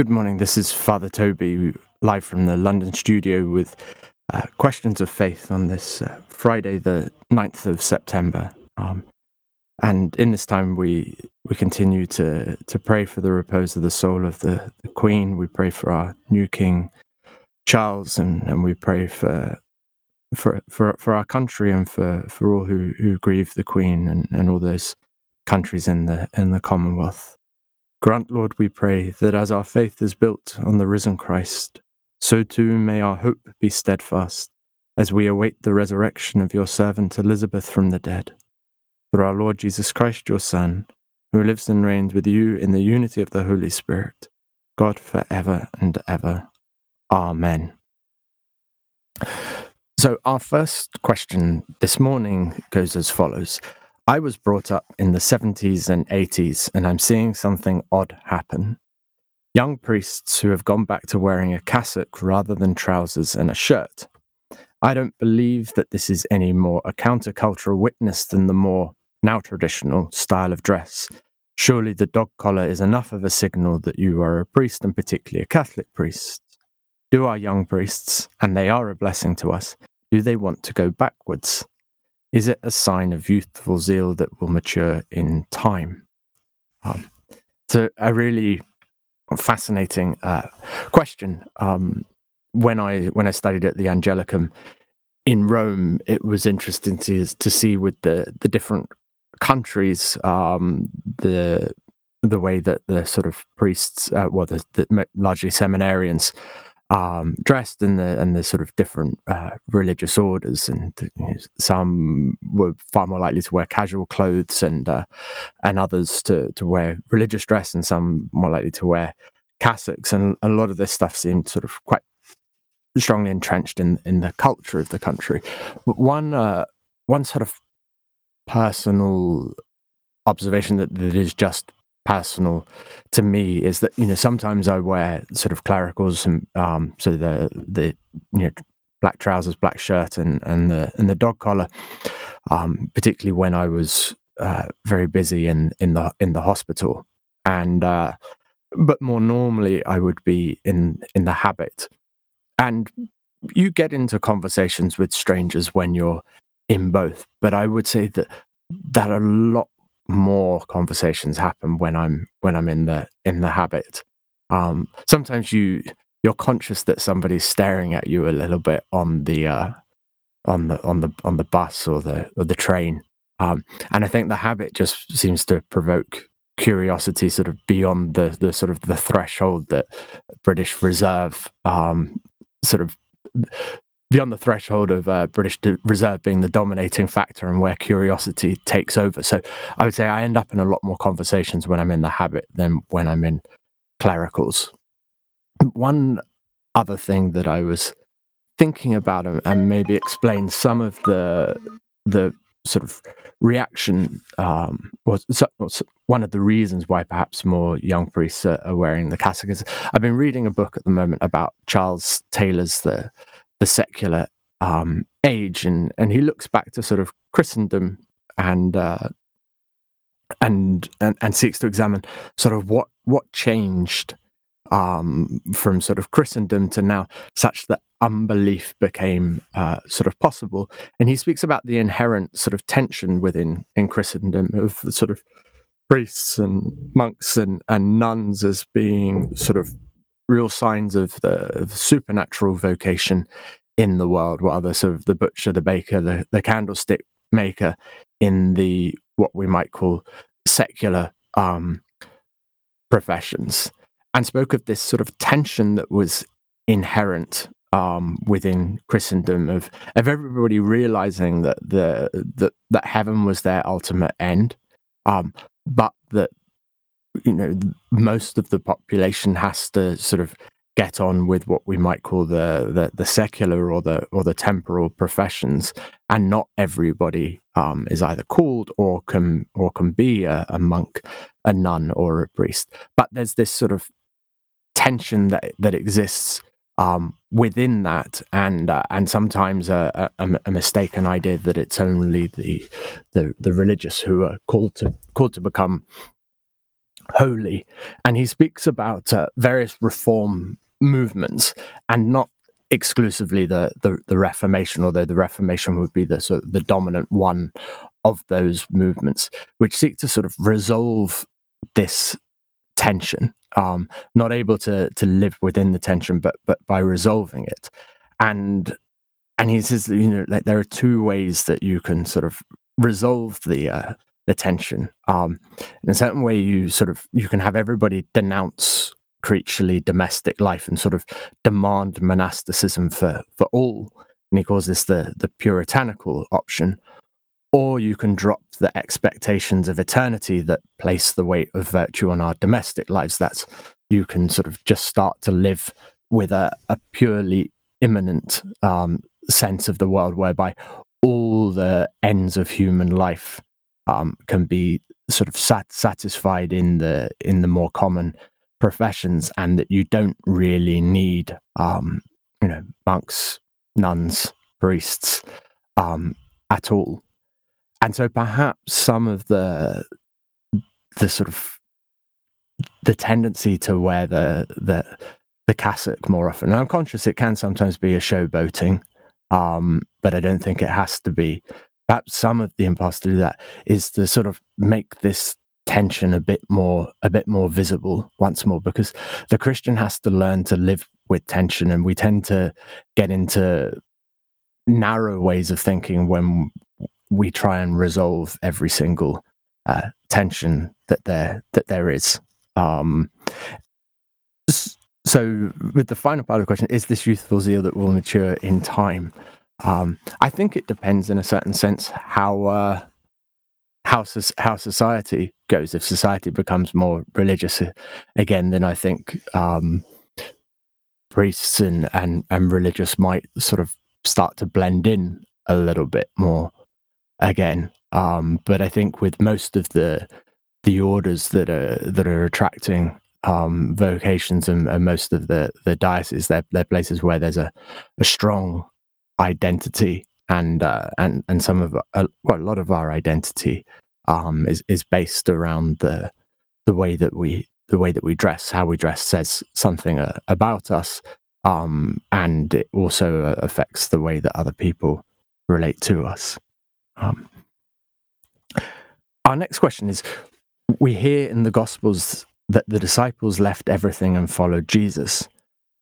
Good morning. This is Father Toby live from the London studio with uh, questions of faith on this uh, Friday, the 9th of September. Um, and in this time, we we continue to to pray for the repose of the soul of the, the Queen. We pray for our new King Charles, and, and we pray for for for for our country and for for all who who grieve the Queen and, and all those countries in the in the Commonwealth. Grant, Lord, we pray, that as our faith is built on the risen Christ, so too may our hope be steadfast as we await the resurrection of your servant Elizabeth from the dead. Through our Lord Jesus Christ, your Son, who lives and reigns with you in the unity of the Holy Spirit, God for ever and ever. Amen. So, our first question this morning goes as follows I was brought up in the 70s and 80s, and I'm seeing something odd happen. Young priests who have gone back to wearing a cassock rather than trousers and a shirt. I don't believe that this is any more a countercultural witness than the more now traditional style of dress. Surely the dog collar is enough of a signal that you are a priest and particularly a Catholic priest. Do our young priests, and they are a blessing to us, do they want to go backwards? Is it a sign of youthful zeal that will mature in time? Um, so, a really fascinating uh, question. Um, when I when I studied at the Angelicum in Rome, it was interesting to to see with the the different countries um, the the way that the sort of priests, uh, well, the, the largely seminarians um, dressed in the and the sort of different uh, religious orders, and you know, some were far more likely to wear casual clothes, and uh, and others to to wear religious dress, and some more likely to wear cassocks, and a lot of this stuff seemed sort of quite strongly entrenched in in the culture of the country. But one uh, one sort of personal observation that, that is just personal to me is that you know sometimes I wear sort of clericals and um, so the the you know black trousers, black shirt, and and the and the dog collar, um, particularly when I was uh, very busy in in the in the hospital, and uh, but more normally I would be in in the habit, and you get into conversations with strangers when you're in both, but I would say that that a lot more conversations happen when I'm when I'm in the in the habit. Um, sometimes you you're conscious that somebody's staring at you a little bit on the uh, on the on the on the bus or the or the train, um, and I think the habit just seems to provoke curiosity sort of beyond the the sort of the threshold that British Reserve um, sort of beyond the threshold of uh, British Reserve being the dominating factor and where curiosity takes over. So I would say I end up in a lot more conversations when I'm in the habit than when I'm in clericals. One other thing that I was thinking about and maybe explain some of the the sort of reaction um, was, was, one of the reasons why perhaps more young priests are, are wearing the cassock. Is I've been reading a book at the moment about Charles Taylor's the the secular um, age, and and he looks back to sort of Christendom and uh, and, and and seeks to examine sort of what what changed um, from sort of Christendom to now, such that unbelief became uh, sort of possible. And he speaks about the inherent sort of tension within in Christendom of the sort of priests and monks and, and nuns as being sort of real signs of the, supernatural vocation in the world, while the sort of the butcher, the baker, the, the candlestick maker in the what we might call secular um, professions, and spoke of this sort of tension that was inherent um, within Christendom of of everybody realizing that the that that heaven was their ultimate end, um, but that you know most of the population has to sort of get on with what we might call the, the the, secular or the or the temporal professions, and not everybody um, is either called or can or can be a, a, monk, a nun, or a priest. But there's this sort of tension that that exists um, within that, and uh, and sometimes a, a, a, mistaken idea that it's only the, the the religious who are called to called to become holy. And he speaks about uh, various reform movements, and not exclusively the, the the Reformation, although the Reformation would be the sort of the dominant one of those movements, which seek to sort of resolve this tension um, not able to to live within the tension, but but by resolving it. And and he says, you know, like there are two ways that you can sort of resolve the uh, the tension. Um, in a certain way, you sort of you can have everybody denounce creaturely domestic life and sort of demand monasticism for for all. And he calls this the the puritanical option or you can drop the expectations of eternity that place the weight of virtue on our domestic lives. That's you can sort of just start to live with a, a purely immanent um, sense of the world whereby all the ends of human life um, can be sort of sat- satisfied in the in the more common professions and that you don't really need um, you know monks nuns priests um, at all and so perhaps some of the the sort of the tendency to wear the the the cassock more often. I'm conscious it can sometimes be a showboating, um, but I don't think it has to be. Perhaps some of the impulse to do that is to sort of make this tension a bit more a bit more visible once more because the Christian has to learn to live with tension and we tend to get into narrow ways of thinking when we try and resolve every single uh, tension that there that there is. Um, so, with the final part of the question, is this youthful zeal that will mature in time? Um, I think it depends, in a certain sense, how uh, how how society goes. If society becomes more religious uh, again, then I think um, priests and, and and religious might sort of start to blend in a little bit more again. Um, but I think with most of the the orders that are that are attracting um, vocations and, and, most of the the dioceses, they're, they're places where there's a, a strong identity and uh, and and some of a, well, a lot of our identity um, is is based around the the way that we the way that we dress, how we dress says something uh, about us, um, and it also uh, affects the way that other people relate to us. Um, our next question is We hear in the Gospels that the disciples left everything and followed Jesus.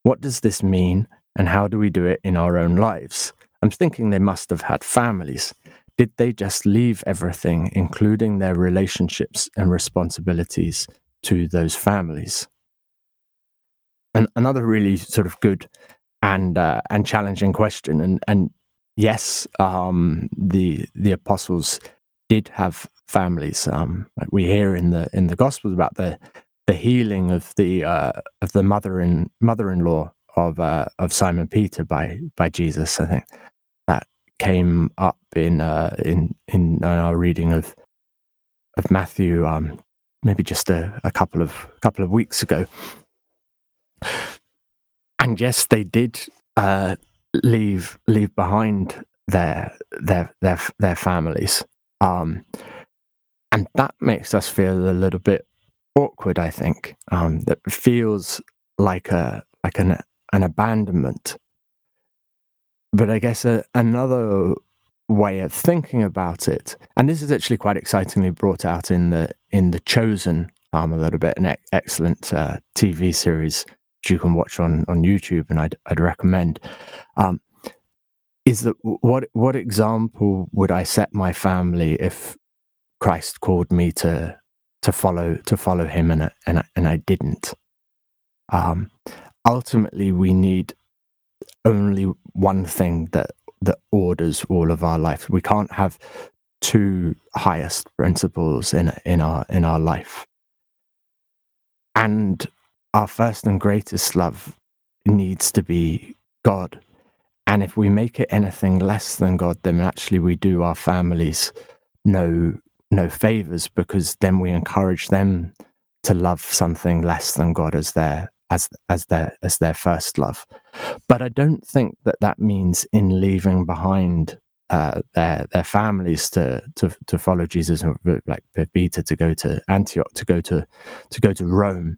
What does this mean, and how do we do it in our own lives? I'm thinking they must have had families. Did they just leave everything, including their relationships and responsibilities, to those families? And another really sort of good and uh, and challenging question, and and yes, um, the the apostles did have families. Um, we hear in the in the Gospels about the the healing of the uh, of the mother in mother in law of uh, of Simon Peter by by Jesus. I think that came up in uh, in in our reading of of Matthew, um, maybe just a, a couple of couple of weeks ago. And yes, they did uh, leave leave behind their their their their families. Um and that makes us feel a little bit awkward i think. Um that feels like a like an an abandonment. But i guess a, another way of thinking about it and this is actually quite excitingly brought out in the in the chosen um a little bit an e- excellent uh, tv series you can watch on on YouTube, and I'd I'd recommend. Um, is that what what example would I set my family if Christ called me to to follow to follow Him and and and I didn't? Um, ultimately, we need only one thing that that orders all of our life. We can't have two highest principles in in our in our life. And our first and greatest love needs to be God. And if we make it anything less than God, then actually we do our families no no favors because then we encourage them to love something less than God as their as as their as their first love. But I don't think that that means in leaving behind uh, their their families to to to follow Jesus, like Peter to go to Antioch, to go to to go to Rome,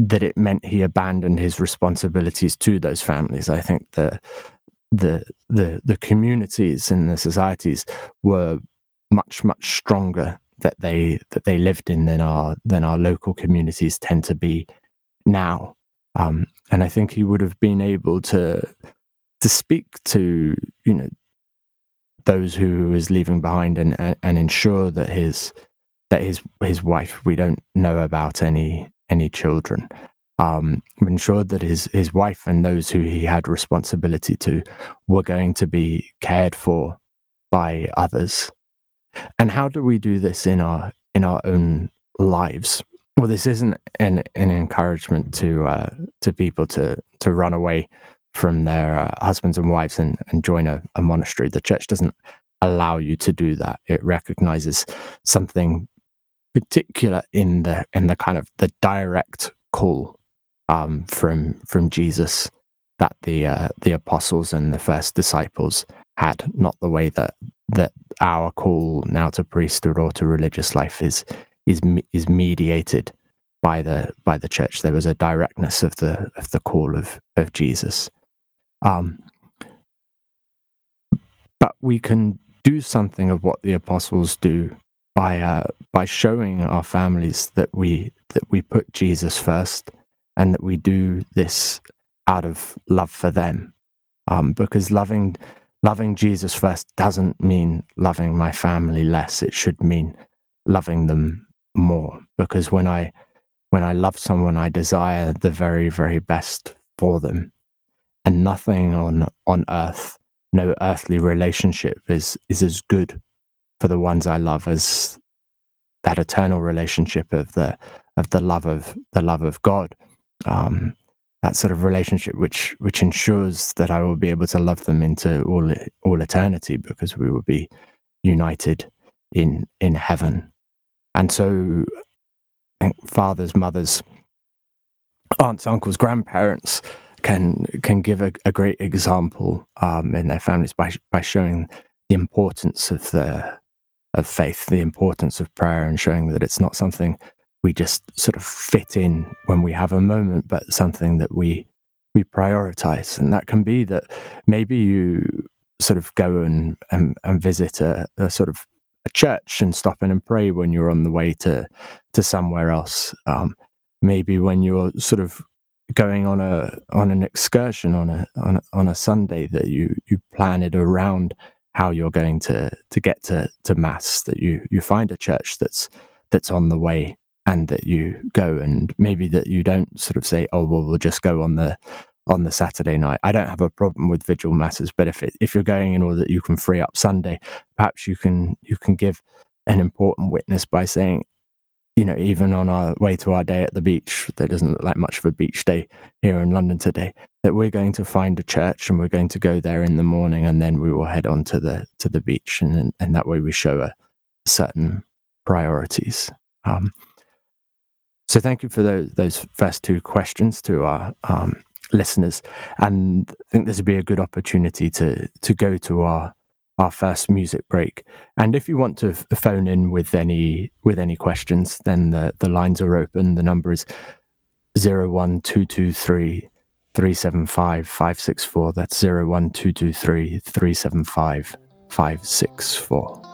that it meant he abandoned his responsibilities to those families. I think the the the the communities and the societies were much much stronger that they that they lived in than our than our local communities tend to be now. Um, and I think he would have been able to to speak to you know those who he was leaving behind and and ensure that his that his his wife we don't know about any any children um, ensured that his his wife and those who he had responsibility to were going to be cared for by others and how do we do this in our in our own lives? Well, this isn't an an encouragement to uh, to people to to run away from their uh, husbands and wives and, and join a, a monastery. The church doesn't allow you to do that. It recognizes something particular in the in the kind of the direct call um, from from Jesus that the uh, the apostles and the first disciples had, not the way that that our call now to priesthood or to religious life is is is mediated by the by the church. There was a directness of the of the call of of Jesus. Um, but we can do something of what the apostles do by uh, by showing our families that we that we put Jesus first and that we do this out of love for them. Um, because loving loving Jesus first doesn't mean loving my family less. It should mean loving them more. Because when I when I love someone, I desire the very, very best for them. And nothing on on earth, no earthly relationship is is as good for the ones I love as that eternal relationship of the of the love of the love of God. Um, that sort of relationship which which ensures that I will be able to love them into all all eternity because we will be united in in heaven. And so fathers, mothers, aunts, uncles, grandparents can can give a, a great example um, in their families by by showing the importance of the of faith, the importance of prayer, and showing that it's not something we just sort of fit in when we have a moment, but something that we we prioritize. And that can be that maybe you sort of go and and, and visit a, a, sort of a church and stop in and pray when you're on the way to to somewhere else. Um, maybe when you're sort of going on a on an excursion on a on a, on a Sunday that you you plan it around how you're going to to get to to mass that you you find a church that's that's on the way and that you go and maybe that you don't sort of say oh well we'll just go on the on the saturday night. I don't have a problem with vigil masses but if it, if you're going in order that you can free up sunday perhaps you can you can give an important witness by saying you know even on our way to our day at the beach there doesn't look like much of a beach day here in london today that we're going to find a church and we're going to go there in the morning and then we will head on to the to the beach and and that way we show a certain priorities. Um, so thank you for those, those first two questions to our um, listeners, and I think this would be a good opportunity to to go to our our first music break. And if you want to phone in with any with any questions, then the the lines are open. The number is zero one two two three. 375 564. That's 01223 375 564.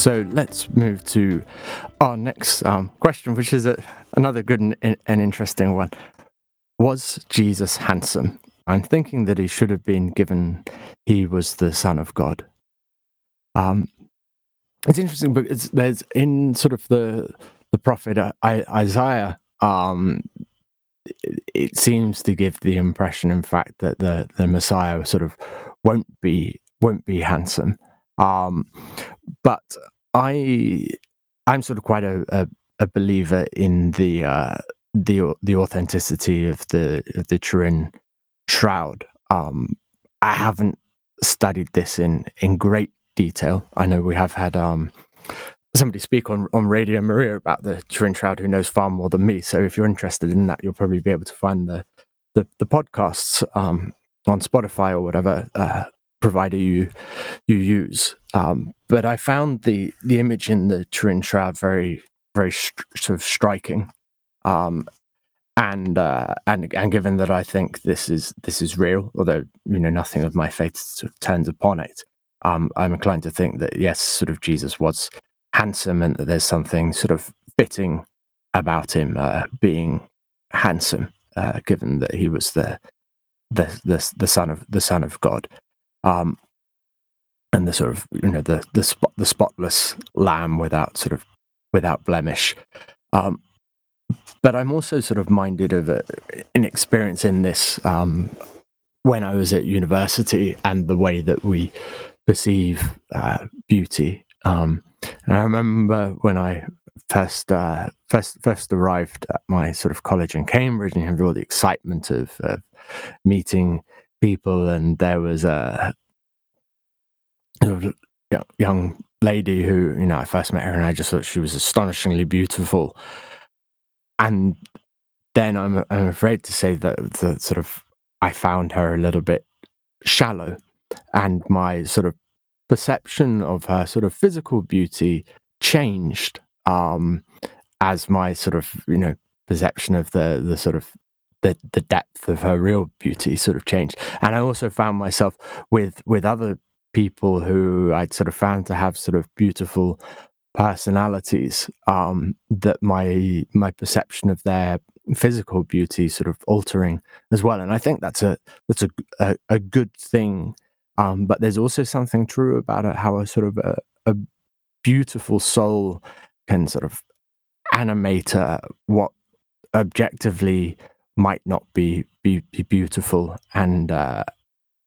So let's move to our next um, question, which is a, another good and, and interesting one. Was Jesus handsome? I'm thinking that he should have been given he was the Son of God. Um, it's interesting because there's in sort of the the prophet uh, Isaiah. Um, it, it seems to give the impression, in fact, that the the Messiah sort of won't be won't be handsome. Um, but I I'm sort of quite a, a, a believer in the uh, the the authenticity of the of the Turin shroud. Um, I haven't studied this in in great detail. I know we have had um, somebody speak on on Radio Maria about the Turin Shroud who knows far more than me. So if you're interested in that, you'll probably be able to find the the, the podcasts um, on Spotify or whatever uh, provider you you use. Um, but I found the the image in the Turin Shroud very very st- sort of striking. Um, and uh, and and given that I think this is this is real, although you know nothing of my faith sort of turns upon it, um, I'm inclined to think that yes, sort of Jesus was handsome, and that there's something sort of fitting about him uh, being handsome, uh, given that he was the the the the son of the son of God, um, and the sort of you know the the spot the spotless lamb without sort of without blemish. Um, but I'm also sort of minded of a, an experience in this um, when I was at university and the way that we perceive uh, beauty. Um, and I remember when I first uh, first first arrived at my sort of college in Cambridge and had all the excitement of, of meeting people, and there was a young lady who you know I first met her, and I just thought she was astonishingly beautiful. And then I'm I'm afraid to say that the sort of I found her a little bit shallow, and my sort of perception of her sort of physical beauty changed um, as my sort of you know perception of the the sort of the the depth of her real beauty sort of changed, and I also found myself with with other people who I'd sort of found to have sort of beautiful personalities um, that my my perception of their physical beauty sort of altering as well. And i think that's a that's a a, a good thing um, but there's also something true about it how a sort of a, a beautiful soul can sort of animate uh, what objectively might not be be, be beautiful and uh,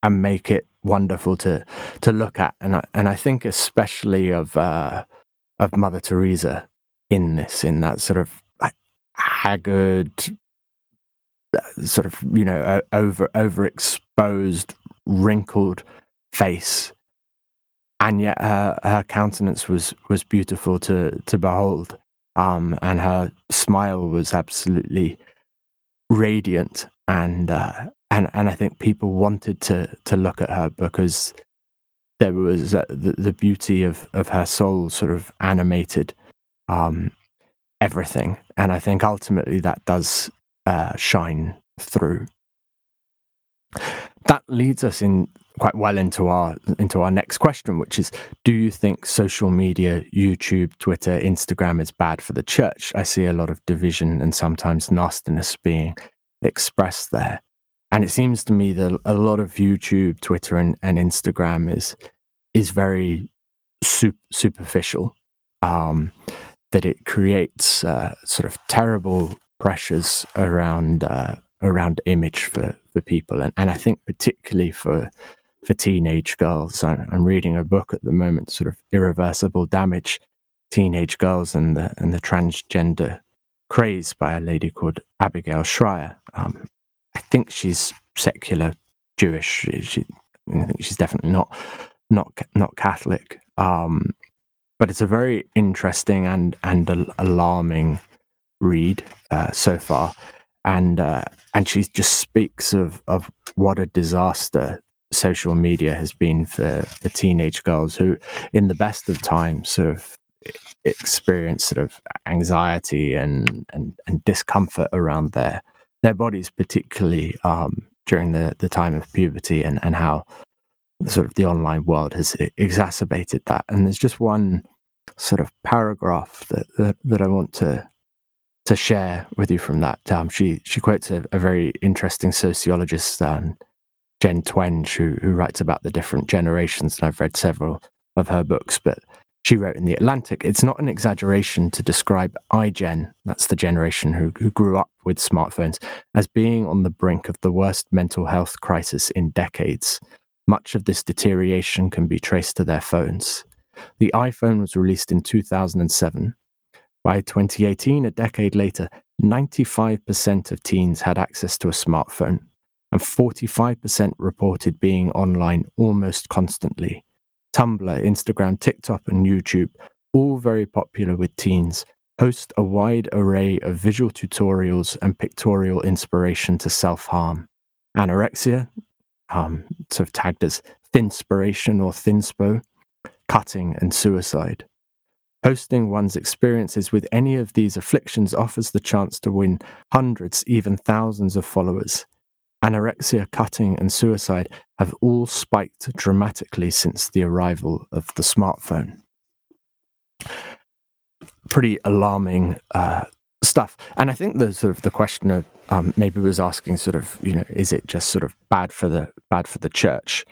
and make it wonderful to to look at. And I, and I think especially of uh, of Mother Teresa in this, in that sort of haggard, uh, sort of you know over overexposed, wrinkled face, and yet her her countenance was was beautiful to to behold, um, and her smile was absolutely radiant, and uh, and and I think people wanted to to look at her because there was uh, the, the beauty of, of her soul sort of animated um, everything. And I think ultimately that does uh, shine through. That leads us in quite well into our into our next question, which is: Do you think social media, YouTube, Twitter, Instagram, is bad for the church? I see a lot of division and sometimes nastiness being expressed there. And it seems to me that a lot of YouTube, Twitter, and, and Instagram is is very su- superficial. Um, that it creates uh, sort of terrible pressures around uh, around image for for people, and, and I think particularly for for teenage girls. I'm, I'm reading a book at the moment, sort of irreversible damage, teenage girls and the and the transgender craze by a lady called Abigail Shrier. Um, I think she's secular Jewish. She, I think she's definitely not not not Catholic. Um, but it's a very interesting and and alarming read uh, so far, and uh, and she just speaks of of what a disaster social media has been for, for teenage girls who, in the best of times, sort of experience sort of anxiety and and, and discomfort around their their bodies, particularly um, during the, the time of puberty, and, and how sort of the online world has exacerbated that. And there's just one sort of paragraph that that, that I want to to share with you from that. Um, she she quotes a, a very interesting sociologist, um, Jean Twenge, who who writes about the different generations, and I've read several of her books. But she wrote in the Atlantic, "It's not an exaggeration to describe iGen, that's the generation who who grew up with smartphones, as being on the brink of the worst mental health crisis in decades." Much of this deterioration can be traced to their phones. The iPhone was released in 2007. By 2018, a decade later, 95% of teens had access to a smartphone, and 45% reported being online almost constantly. Tumblr, Instagram, TikTok, and YouTube, all very popular with teens, host a wide array of visual tutorials and pictorial inspiration to self harm. Anorexia, um, sort of tagged as thinspiration or thinspo, cutting, and suicide. Posting one's experiences with any of these afflictions offers the chance to win hundreds, even thousands of followers. Anorexia, cutting, and suicide have all spiked dramatically since the arrival of the smartphone. Pretty alarming uh, stuff. And I think the sort of the question of um, maybe was asking sort of you know is it just sort of bad for the bad for the church?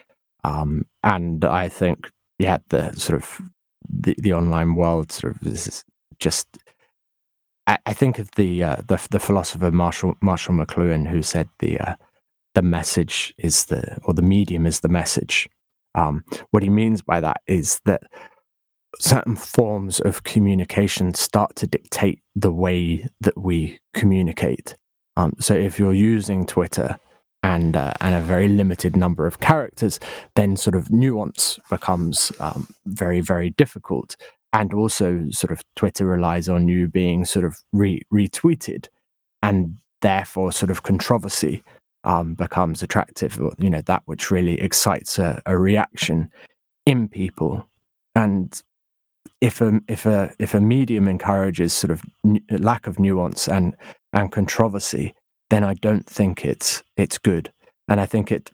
Um, and I think yeah, the sort of the, the online world sort of is just. I, I think of the, uh, the the philosopher Marshall Marshall McLuhan who said the uh, the message is the or the medium is the message. Um, what he means by that is that certain forms of communication start to dictate the way that we communicate. Um, so if you're using Twitter and uh, and a very limited number of characters, then sort of nuance becomes um, very very difficult. And also, sort of Twitter relies on you being sort of re- retweeted, and therefore, sort of controversy um, becomes attractive. You know that which really excites a, a reaction in people, and if a if a if a medium encourages sort of lack of nuance and and controversy, then I don't think it's it's good. And I think it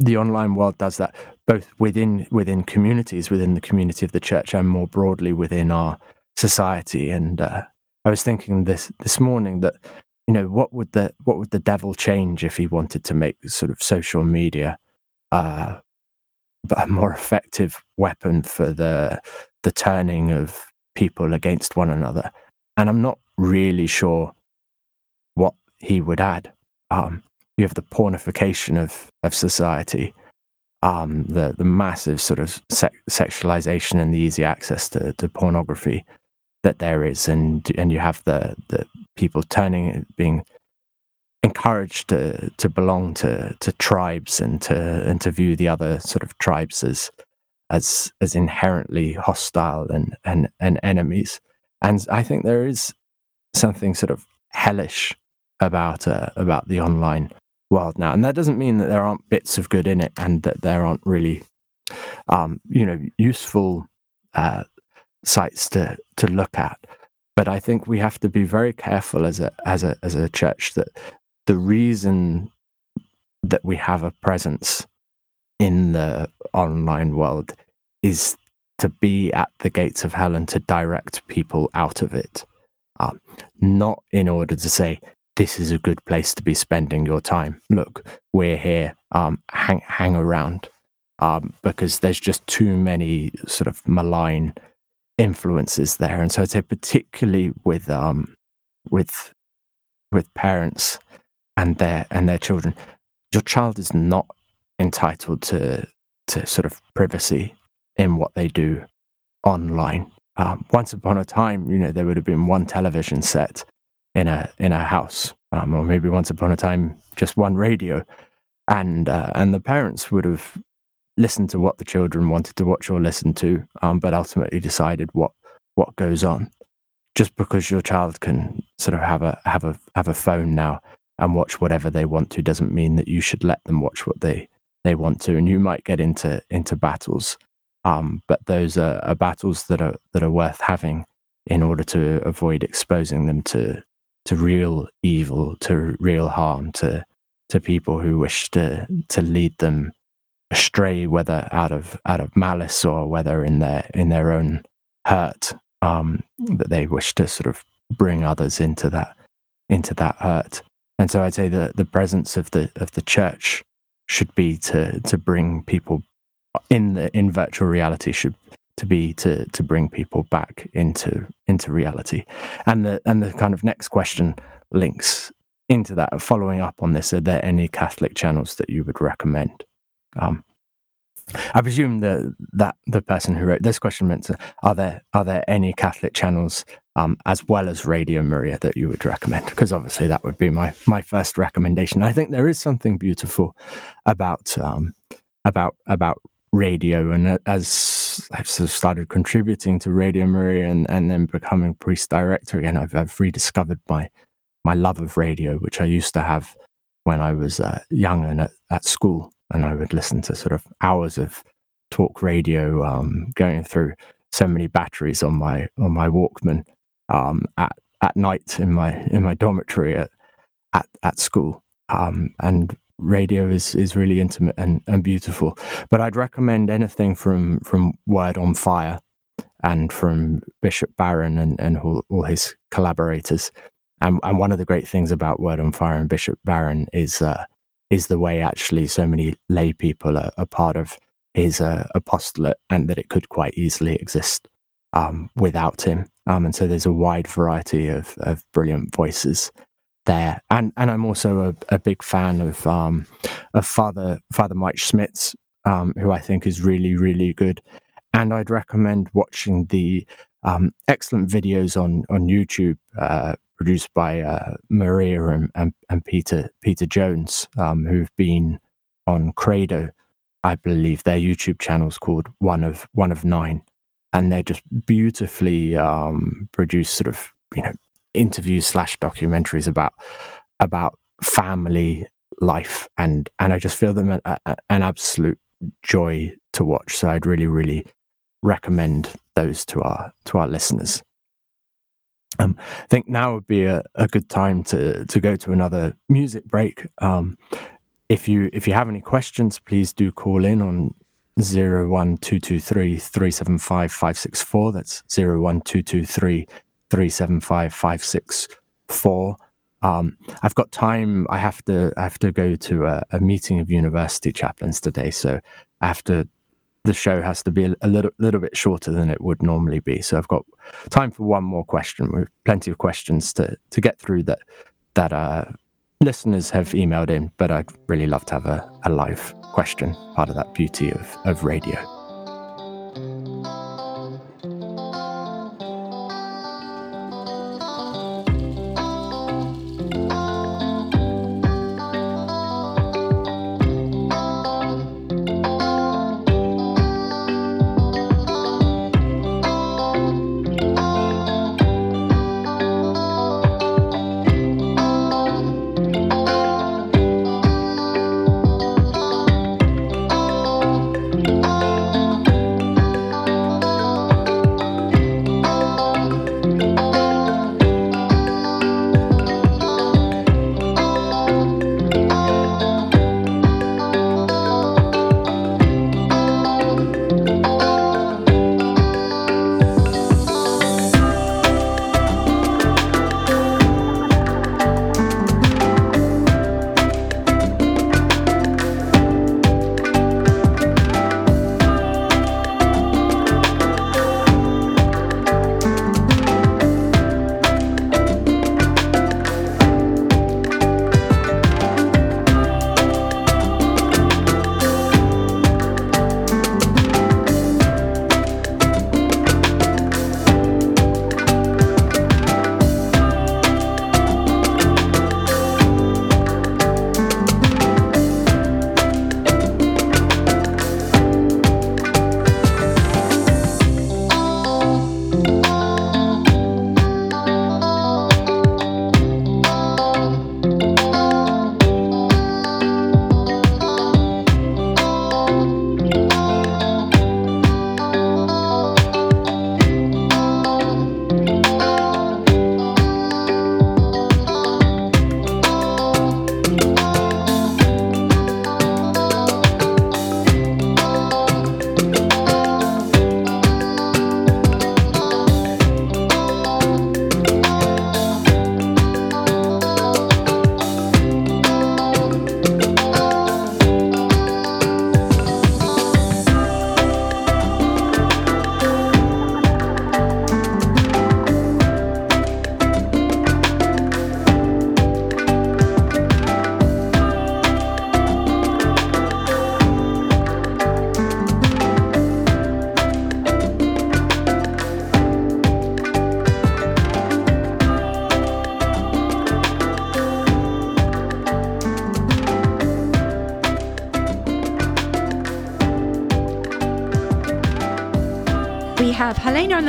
the online world does that both within within communities, within the community of the church, and more broadly within our society. And uh, I was thinking this this morning that you know what would the what would the devil change if he wanted to make sort of social media uh, a more effective weapon for the the turning of people against one another. And I'm not really sure what he would add. Um, you have the pornification of of society, um, the the massive sort of se- sexualization and the easy access to, to pornography that there is, and and you have the the people turning being encouraged to to belong to to tribes and to and to view the other sort of tribes as as as inherently hostile and and and enemies. And I think there is something sort of hellish about uh, about the online world now, and that doesn't mean that there aren't bits of good in it and that there aren't really, um, you know, useful uh, sites to to look at. But I think we have to be very careful as a as a as a church that the reason that we have a presence in the online world is to be at the gates of hell and to direct people out of it. Um, not in order to say, this is a good place to be spending your time. Look, we're here, um, hang, hang around. Um, because there's just too many sort of malign influences there. And so I'd say particularly with um, with with parents and their and their children. Your child is not entitled to to sort of privacy in what they do online. Um, once upon a time, you know, there would have been one television set in a in a house, um, or maybe once upon a time just one radio, and uh, and the parents would have listened to what the children wanted to watch or listen to, um, but ultimately decided what what goes on. Just because your child can sort of have a have a have a phone now and watch whatever they want to doesn't mean that you should let them watch what they they want to and you might get into into battles um, but those are, are, battles that are that are worth having in order to avoid exposing them to to real evil to real harm to to people who wish to to lead them astray, whether out of out of malice or whether in their in their own hurt, um, that they wish to sort of bring others into that into that hurt. And so I'd say that the presence of the of the church should be to to bring people in the in virtual reality should to be to to bring people back into into reality. And the and the kind of next question links into that. Following up on this, are there any Catholic channels that you would recommend? Um, I presume that that the person who wrote this question meant to, are there are there any Catholic channels um, as well as Radio Maria that you would recommend? Because obviously that would be my my first recommendation. I think there is something beautiful about um, about about radio, and as I've sort of started contributing to Radio Maria and, and then becoming priest director again, I've, I've rediscovered my my love of radio, which I used to have when I was uh, young and at, at school and I would listen to sort of hours of talk radio um, going through so many batteries on my on my Walkman um, at at night in my in my dormitory at at, at school. Um, and radio is is really intimate and, and beautiful. But I'd recommend anything from from Word on Fire and from Bishop Barron and, and all, all his collaborators. And, and one of the great things about Word on Fire and Bishop Barron is uh, is the way actually so many lay people are, are part of his uh, apostolate and that it could quite easily exist um, without him. Um, and so there's a wide variety of, of brilliant voices there. And and I'm also a, a big fan of um, of Father Father Mike Schmitz, um, who I think is really really good. And I'd recommend watching the um, excellent videos on on YouTube uh, produced by uh, Maria and, and, and, Peter Peter Jones, um, who've been on Credo. I believe their YouTube channel is called One of One of Nine, and they're just beautifully um, produced, sort of you know interviews slash documentaries about about family life, and and I just feel them a, a, an absolute joy to watch. So I'd really really recommend those to our to our listeners. Um, I think now would be a, a good time to to go to another music break. Um, if you if you have any questions, please do call in on zero one two two three three seven five five six four. That's zero one two two three three seven five five six four. Um, I've got time. I have to. I have to go to a, a meeting of university chaplains today, so I have to the show has to be a, little little bit shorter than it would normally be. So I've got time for one more question. We've plenty of questions to to get through that that uh, listeners have emailed in, but I'd really love to have a, a live question, part of that beauty of, of radio.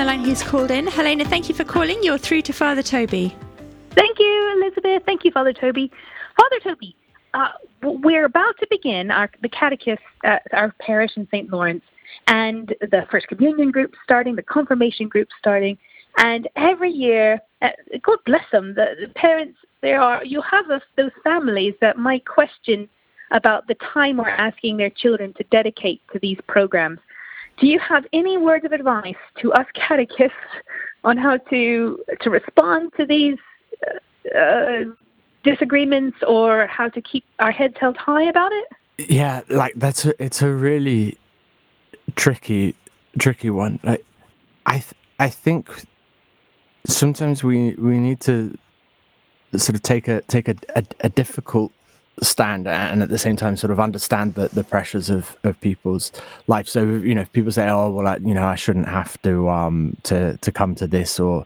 Helena line who's called in. Helena, thank you for calling. You're through to Father Toby. Thank you, Elizabeth. Thank you, Father Toby. Father Toby, uh, we're about to begin our, the catechist at our parish in St. Lawrence, and the First Communion group starting, the confirmation group starting, and every year, uh, God bless them, the, the parents, there are, you have those families that might question about the time we're asking their children to dedicate to these programs. Do you have any words of advice to us catechists on how to to respond to these uh, uh, disagreements or how to keep our heads held high about it? Yeah, like that's a, it's a really tricky tricky one. Like I th- I think sometimes we we need to sort of take a take a, a, a difficult stand and at the same time sort of understand the, the pressures of, of people's life. So you know, people say, "Oh, well, I, you know, I shouldn't have to um to to come to this or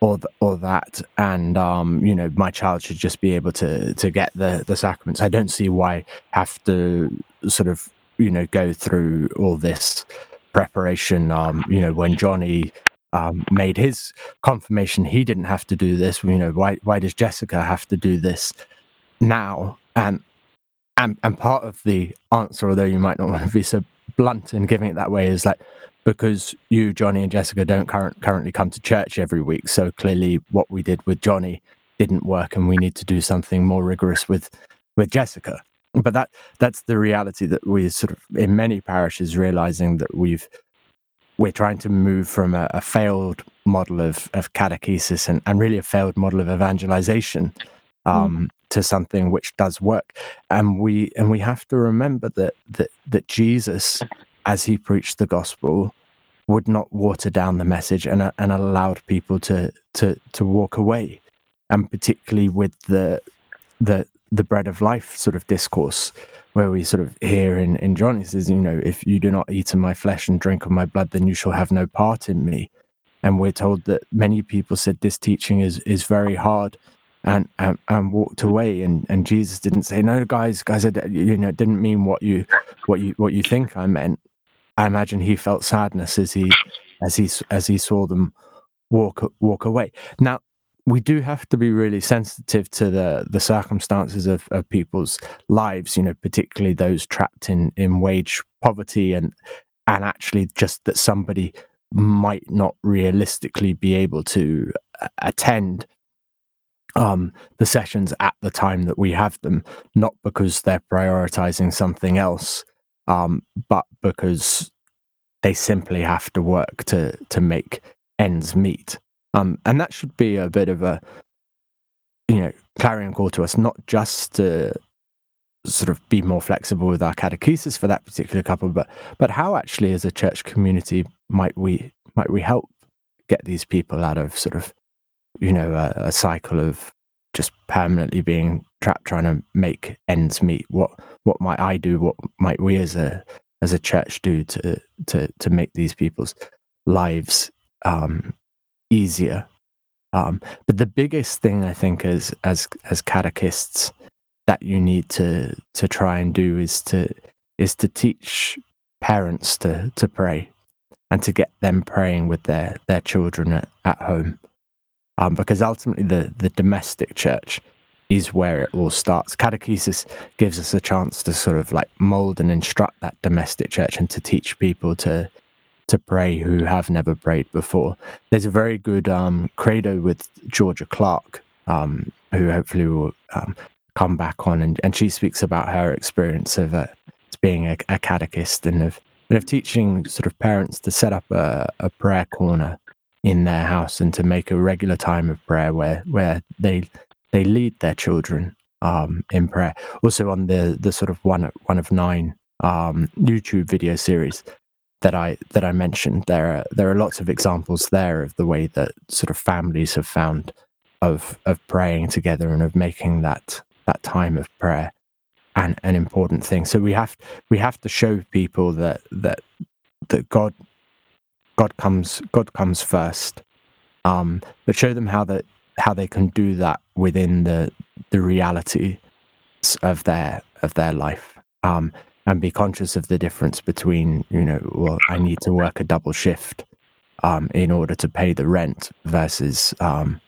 or or that," and um, you know, my child should just be able to to get the the sacraments. I don't see why I have to sort of you know go through all this preparation. Um, you know, when Johnny um, made his confirmation, he didn't have to do this. You know, why why does Jessica have to do this now? And and and part of the answer, although you might not want to be so blunt in giving it that way, is like because you, Johnny, and Jessica don't current, currently come to church every week. So clearly, what we did with Johnny didn't work, and we need to do something more rigorous with with Jessica. But that that's the reality that we sort of in many parishes realizing that we've we're trying to move from a, a failed model of, of catechesis and, and really a failed model of evangelization. Um, mm. to something which does work. And we and we have to remember that that that Jesus, as he preached the gospel, would not water down the message and uh, and allowed people to to to walk away, and particularly with the the the bread of life sort of discourse where we sort of hear in, in John, he says, you know, if you do not eat of my flesh and drink of my blood, then you shall have no part in me. And we're told that many people said this teaching is is very hard and and, and walked away. And, and Jesus didn't say, no, guys, guys, I, you know, didn't mean what you what you what you think I meant. I imagine he felt sadness as he as he as he saw them walk walk away. Now, we do have to be really sensitive to the the circumstances of, of people's lives you know particularly those trapped in in wage poverty and and actually just that somebody might not realistically be able to uh, attend um, the sessions at the time that we have them, not because they're prioritizing something else, um, but because they simply have to work to to make ends meet. Um, and that should be a bit of a, you know, clarion call to us, not just to sort of be more flexible with our catechesis for that particular couple, but but how actually as a church community might we might we help get these people out of sort of, you know, a, a cycle of just permanently being trapped trying to make ends meet. What what might I do? What might we as a as a church do to to to make these people's lives um, easier. Um, but the biggest thing I think as as as catechists that you need to to try and do is to is to teach parents to to pray and to get them praying with their their children at, at home. Um, because ultimately the the domestic church is where it all starts. Catechesis gives us a chance to sort of like mold and instruct that domestic church and to teach people to to pray who have never prayed before. There's a very good um, credo with Georgia Clark, um, who hopefully will um, come back on, and, and she speaks about her experience of uh, being a, a, catechist and of, and of teaching sort of parents to set up a, a prayer corner in their house and to make a regular time of prayer where where they they lead their children um, in prayer. Also on the the sort of one one of nine um, YouTube video series, that I that I mentioned, there are there are lots of examples there of the way that sort of families have found of of praying together and of making that that time of prayer an an important thing. So we have we have to show people that that that God God comes God comes first, um, but show them how that how they can do that within the the reality of their of their life. Um, and be conscious of the difference between you know well i need to work a double shift um, in order to pay the rent versus, um,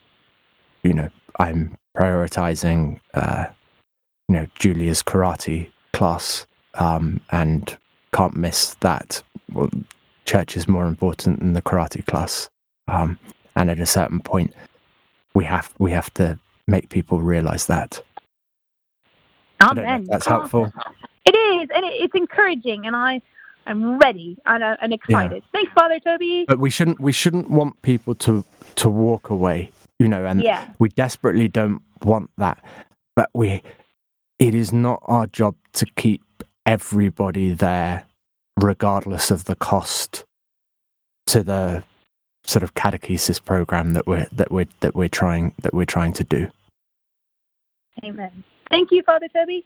you know, I'm prioritizing, uh, you know, Julia's karate class um, and can't miss that. Well, church is more important than the karate class. Um, and at a certain point, we have we have to make people realize that. Amen. that's helpful. It is, and it, it's encouraging, and I I'm ready and, uh, and excited. Yeah. Thanks, Father Toby. But we shouldn't we shouldn't want people to to walk away, you know, and yeah. we desperately don't want that. But we it is not our job to keep everybody there regardless of the cost to the sort of catechesis program that we're that we're that we're trying that we're trying to do. Amen. Thank you, Father Toby.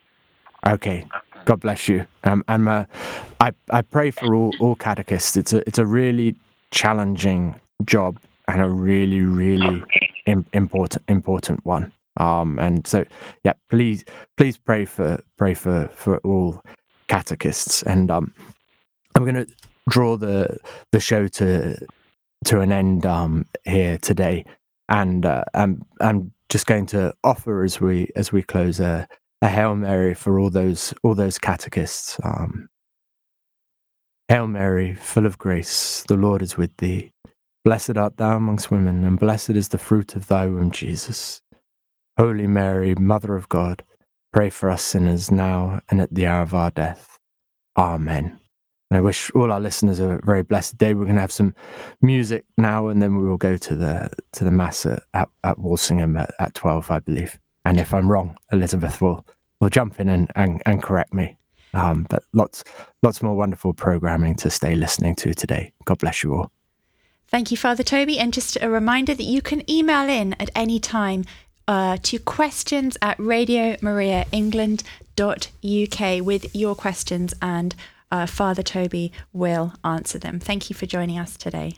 Okay, God bless you. Um, and uh, I I pray for all all catechists. It's a it's a really challenging job and a really really Im- important important one. Um, and so yeah, please please pray for pray for for all catechists. And um, I'm going to draw the the show to to an end um, here today, and uh, I'm I'm just going to offer as we as we close a a Hail Mary for all those all those catechists. Um, Hail Mary, full of grace, the Lord is with thee. Blessed art thou amongst women, and blessed is the fruit of thy womb, Jesus. Holy Mary, Mother of God, pray for us sinners now and at the hour of our death. Amen. And I wish all our listeners a very blessed day. We're going to have some music now, and then we will go to the to the mass at, at, at Walsingham at, at twelve, I believe. And if I'm wrong, Elizabeth will will jump in and, and, and correct me. Um, but lots lots more wonderful programming to stay listening to today. God bless you all. Thank you, Father Toby. And just a reminder that you can email in at any time uh, to questions at radiomariaengland.uk with your questions, and uh, Father Toby will answer them. Thank you for joining us today.